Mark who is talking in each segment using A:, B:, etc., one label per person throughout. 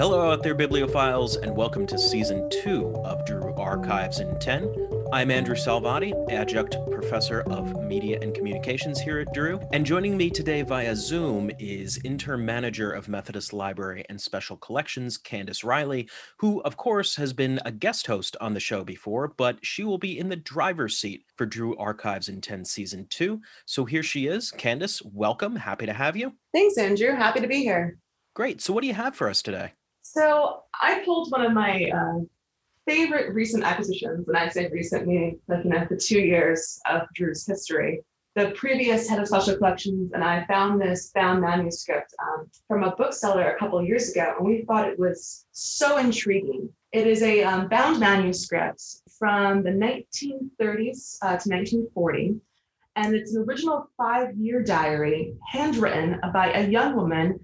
A: Hello out there, bibliophiles, and welcome to season two of Drew Archives in 10. I'm Andrew Salvati, adjunct professor of media and communications here at Drew. And joining me today via Zoom is interim manager of Methodist Library and Special Collections, Candace Riley, who, of course, has been a guest host on the show before, but she will be in the driver's seat for Drew Archives in 10 season two. So here she is. Candace, welcome. Happy to have you.
B: Thanks, Andrew. Happy to be here.
A: Great. So, what do you have for us today?
B: So I pulled one of my uh, favorite recent acquisitions, and I say recent meaning looking at the two years of Drew's history. The previous head of special collections and I found this bound manuscript um, from a bookseller a couple years ago, and we thought it was so intriguing. It is a um, bound manuscript from the 1930s uh, to 1940, and it's an original five-year diary handwritten by a young woman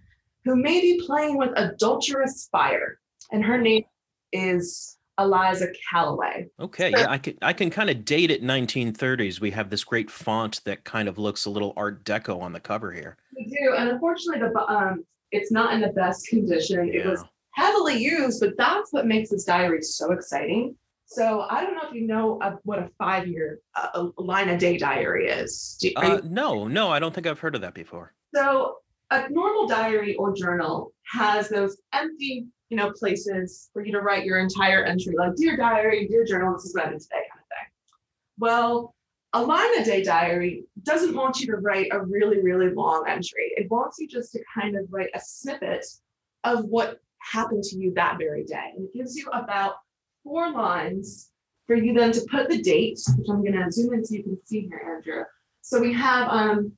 B: who may be playing with adulterous fire. And her name is Eliza Callaway.
A: Okay, so, yeah, I can I can kind of date it 1930s. We have this great font that kind of looks a little Art Deco on the cover here.
B: We do, and unfortunately, the um, it's not in the best condition. Yeah. It was heavily used, but that's what makes this diary so exciting. So I don't know if you know what a five-year uh, line a day diary is.
A: Uh, no, no, I don't think I've heard of that before.
B: So a normal diary or journal has those empty, you know, places for you to write your entire entry, like dear diary, dear journal, this is what I did today, kind of thing. Well, a line a day diary doesn't want you to write a really, really long entry. It wants you just to kind of write a snippet of what happened to you that very day. And it gives you about four lines for you then to put the date, which I'm going to zoom in so you can see here, Andrew. So we have um,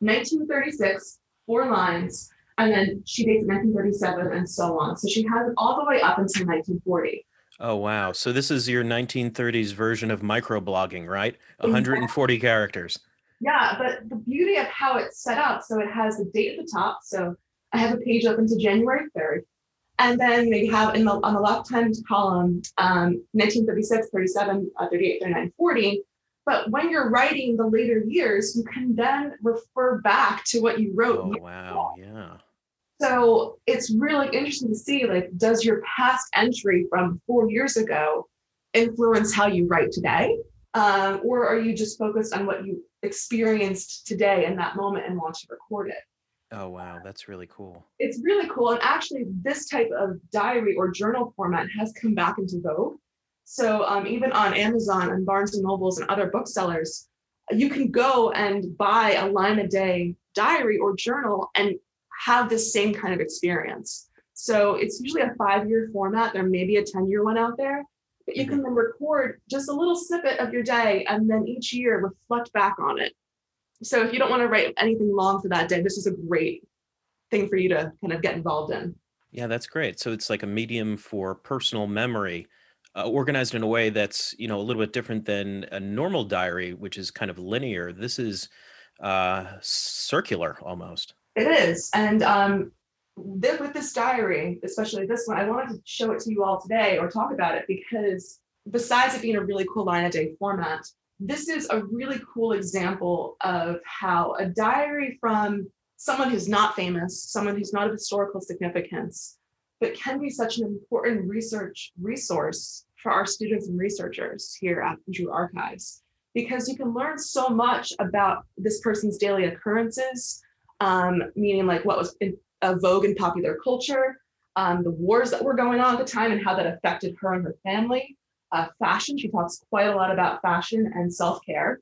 B: 1936 four lines, and then she dates 1937 and so on. So she has it all the way up until 1940.
A: Oh wow! So this is your 1930s version of microblogging, right? 140 exactly. characters.
B: Yeah, but the beauty of how it's set up, so it has the date at the top. So I have a page open to January 3rd, and then they have in the on the left hand column um, 1936, 37, uh, 38, 39, 40. But when you're writing the later years, you can then refer back to what you wrote.
A: Oh, wow. Yeah.
B: So it's really interesting to see like, does your past entry from four years ago influence how you write today? Um, or are you just focused on what you experienced today in that moment and want to record it?
A: Oh, wow. That's really cool.
B: It's really cool. And actually, this type of diary or journal format has come back into vogue. So um, even on Amazon and Barnes and Nobles and other booksellers, you can go and buy a line a day diary or journal and have the same kind of experience. So it's usually a five year format. There may be a 10 year one out there, but you can then record just a little snippet of your day and then each year reflect back on it. So if you don't want to write anything long for that day, this is a great thing for you to kind of get involved in.
A: Yeah, that's great. So it's like a medium for personal memory uh, organized in a way that's you know a little bit different than a normal diary, which is kind of linear. This is uh, circular almost.
B: It is, and um, th- with this diary, especially this one, I wanted to show it to you all today or talk about it because besides it being a really cool line a day format, this is a really cool example of how a diary from someone who's not famous, someone who's not of historical significance, but can be such an important research resource for our students and researchers here at Drew Archives because you can learn so much about this person's daily occurrences, um, meaning like what was in, a vogue in popular culture, um, the wars that were going on at the time and how that affected her and her family. Uh, fashion, she talks quite a lot about fashion and self-care.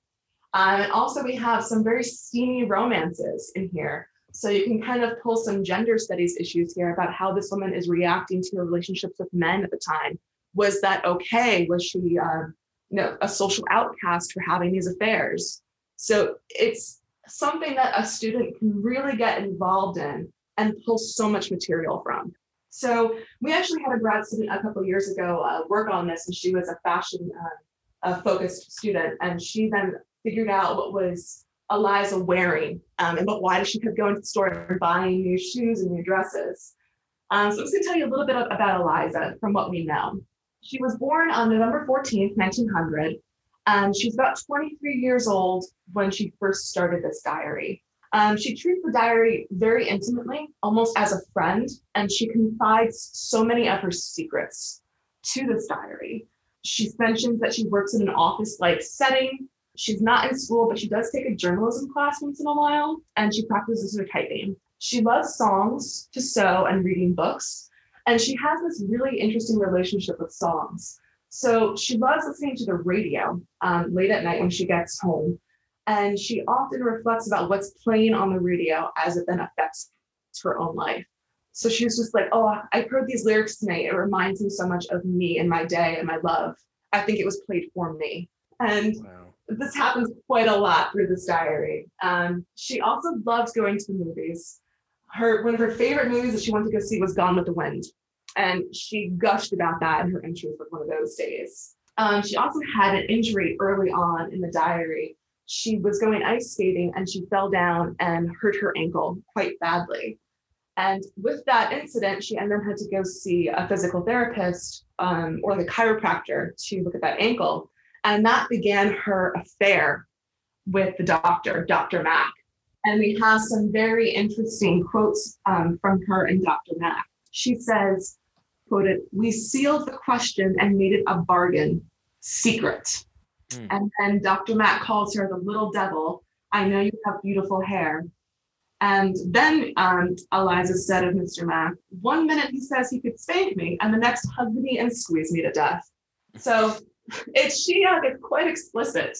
B: Um, and also we have some very steamy romances in here. So you can kind of pull some gender studies issues here about how this woman is reacting to her relationships with men at the time was that okay? Was she, uh, you know, a social outcast for having these affairs? So it's something that a student can really get involved in and pull so much material from. So we actually had a grad student a couple years ago uh, work on this, and she was a fashion uh, focused student, and she then figured out what was Eliza wearing um, and but why does she keep going to the store and buying new shoes and new dresses. Um, so I'm just going to tell you a little bit about Eliza from what we know. She was born on November 14th, 1900, and she's about 23 years old when she first started this diary. Um, she treats the diary very intimately, almost as a friend, and she confides so many of her secrets to this diary. She mentions that she works in an office like setting. She's not in school, but she does take a journalism class once in a while, and she practices her typing. She loves songs, to sew, and reading books. And she has this really interesting relationship with songs. So she loves listening to the radio um, late at night when she gets home. And she often reflects about what's playing on the radio as it then affects her own life. So she was just like, Oh, I heard these lyrics tonight. It reminds me so much of me and my day and my love. I think it was played for me. And wow. this happens quite a lot through this diary. Um, she also loves going to the movies. Her one of her favorite movies that she wanted to go see was Gone with the Wind. And she gushed about that in her entry for one of those days. Um, she also had an injury early on in the diary she was going ice skating and she fell down and hurt her ankle quite badly. And with that incident, she and then had to go see a physical therapist um, or the chiropractor to look at that ankle. And that began her affair with the doctor, Dr. Mack. And we have some very interesting quotes um, from her and Dr. Mack. She says, quoted, we sealed the question and made it a bargain secret. Mm. And then Dr. Mack calls her the little devil. I know you have beautiful hair. And then um, Eliza said of Mr. Mack, one minute he says he could spank me, and the next hug me and squeeze me to death. So it's she uh, gets quite explicit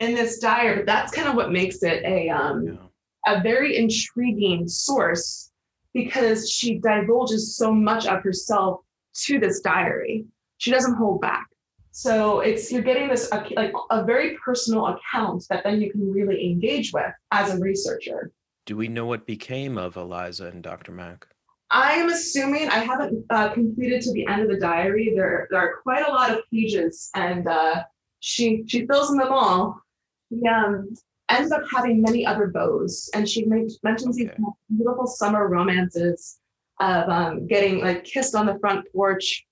B: in this diary, but that's kind of what makes it a um. A very intriguing source because she divulges so much of herself to this diary. She doesn't hold back. So it's you're getting this like a very personal account that then you can really engage with as a researcher.
A: Do we know what became of Eliza and Dr. Mack?
B: I am assuming I haven't uh, completed to the end of the diary. There, there are quite a lot of pages, and uh, she she fills them all. He um, ends up having many other beaux, and she mentions okay. these beautiful summer romances of um, getting like kissed on the front porch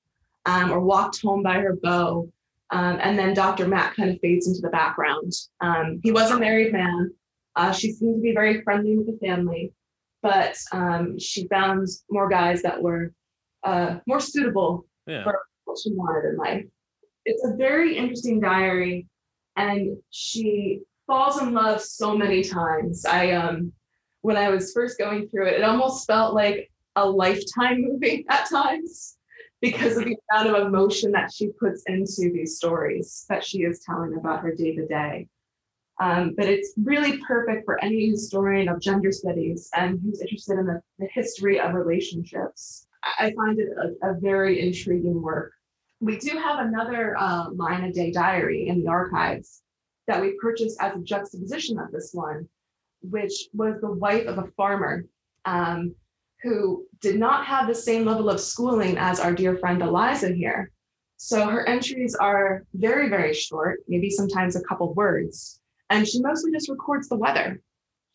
B: um, or walked home by her beau. Um, and then Dr. Matt kind of fades into the background. Um, he was a married man. Uh, she seemed to be very friendly with the family, but um, she found more guys that were uh, more suitable yeah. for what she wanted in life. It's a very interesting diary, and she falls in love so many times. I um, when I was first going through it, it almost felt like a lifetime movie at times because of the amount of emotion that she puts into these stories that she is telling about her day to day. Um, but it's really perfect for any historian of gender studies and who's interested in the, the history of relationships. I find it a, a, very intriguing work. We do have another uh, line a day diary in the archives that we purchased as a juxtaposition of this one, which was the wife of a farmer um, who did not have the same level of schooling as our dear friend Eliza here. So her entries are very, very short, maybe sometimes a couple words. And she mostly just records the weather.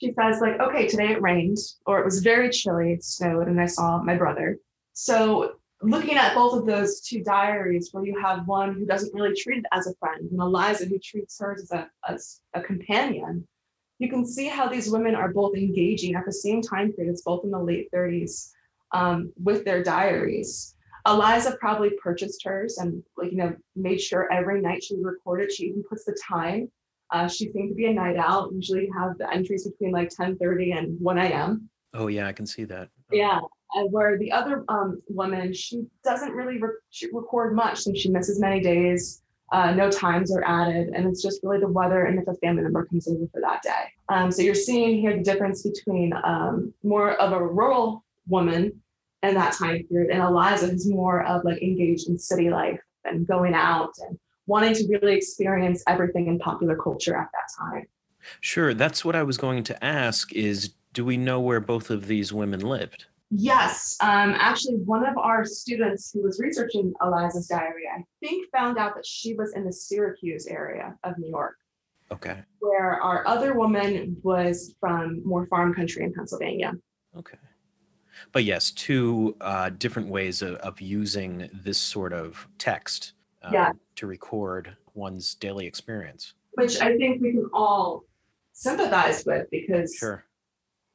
B: She says, like, okay, today it rained, or it was very chilly, it snowed, and I saw my brother. So looking at both of those two diaries, where you have one who doesn't really treat it as a friend, and Eliza who treats hers as a, as a companion, you can see how these women are both engaging at the same time periods, both in the late 30s, um, with their diaries. Eliza probably purchased hers and like you know made sure every night she recorded. She even puts the time. Uh, she seemed to be a night owl. Usually have the entries between like 10:30 and 1 a.m.
A: Oh yeah, I can see that.
B: Yeah, and where the other um, woman, she doesn't really re- record much since she misses many days. Uh, no times are added, and it's just really the weather and if a family member comes over for that day. Um, so you're seeing here the difference between um, more of a rural woman in that time period and Eliza, who's more of like engaged in city life and going out and wanting to really experience everything in popular culture at that time.
A: Sure, that's what I was going to ask. Is do we know where both of these women lived?
B: Yes, um, actually, one of our students who was researching Eliza's diary, I think, found out that she was in the Syracuse area of New York.
A: Okay.
B: Where our other woman was from more farm country in Pennsylvania.
A: Okay. But yes, two uh, different ways of, of, using this sort of text um, yeah. to record one's daily experience.
B: Which I think we can all sympathize with because
A: sure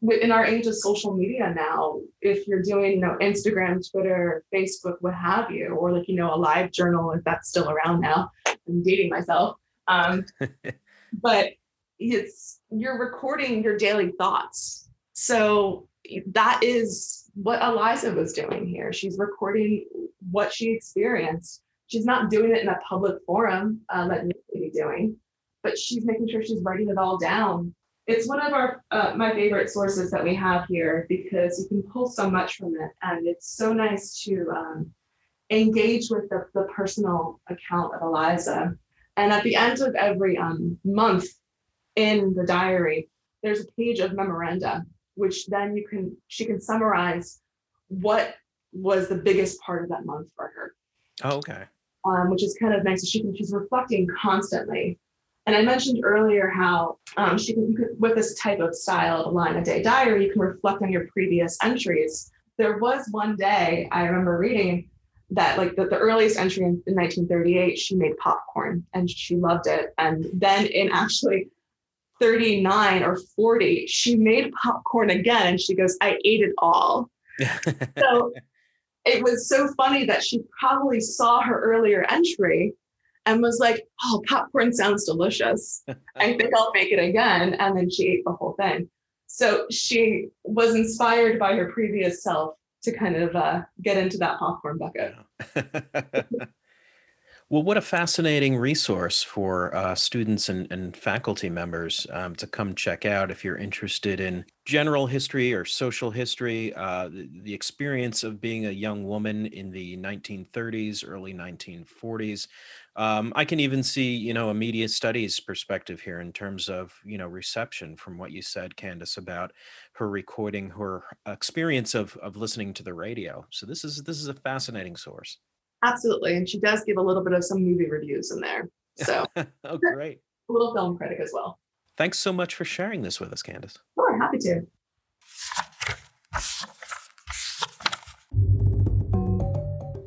B: in our age of social media now, if you're doing, you know, Instagram, Twitter, Facebook, what have you, or like, you know, a live journal, if that's still around now, I'm dating myself. Um, but it's you're recording your daily thoughts. So that is what Eliza was doing here. She's recording what she experienced. She's not doing it in a public forum uh, that Nick be doing, but she's making sure she's writing it all down it's one of our uh, my favorite sources that we have here because you can pull so much from it and it's so nice to um, engage with the, the personal account of eliza. And at the end of every um, month in the diary there's a page of memoranda which then you can she can summarize what was the biggest part of that month for her.
A: Oh, okay.
B: Um, which is kind of nice she can she's reflecting constantly and I mentioned earlier how um, she can, could, with this type of style of line a day diary, you can reflect on your previous entries. There was one day I remember reading that like the, the earliest entry in, in 1938, she made popcorn and she loved it. And then in actually 39 or 40, she made popcorn again and she goes, I ate it all. so it was so funny that she probably saw her earlier entry and was like, oh, popcorn sounds delicious. I think I'll make it again. And then she ate the whole thing. So she was inspired by her previous self to kind of uh, get into that popcorn bucket.
A: Well, what a fascinating resource for uh, students and, and faculty members um, to come check out if you're interested in general history or social history, uh, the, experience of being a young woman in the 1930s, early 1940s. Um, I can even see, you know, a media studies perspective here in terms of, you know, reception from what you said, Candace, about her recording her experience of of listening to the radio. So this is this is a fascinating source.
B: Absolutely. And she does give a little bit of some movie reviews in there. So,
A: oh, great.
B: A little film critic as well.
A: Thanks so much for sharing this with us, Candace.
B: Sure, happy to.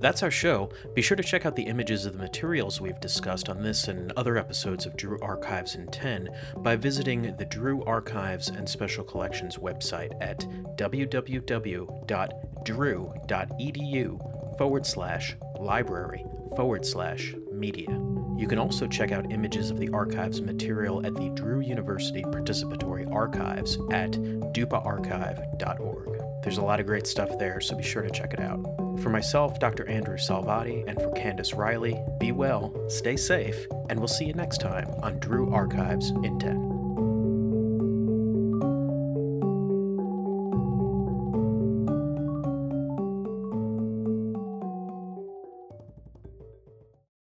A: That's our show. Be sure to check out the images of the materials we've discussed on this and other episodes of Drew Archives in 10 by visiting the Drew Archives and Special Collections website at www.drew.edu forward slash library forward slash media. You can also check out images of the archives material at the Drew University Participatory Archives at dupaarchive.org. There's a lot of great stuff there, so be sure to check it out. For myself, Dr. Andrew Salvati, and for Candace Riley, be well, stay safe, and we'll see you next time on Drew Archives in 10.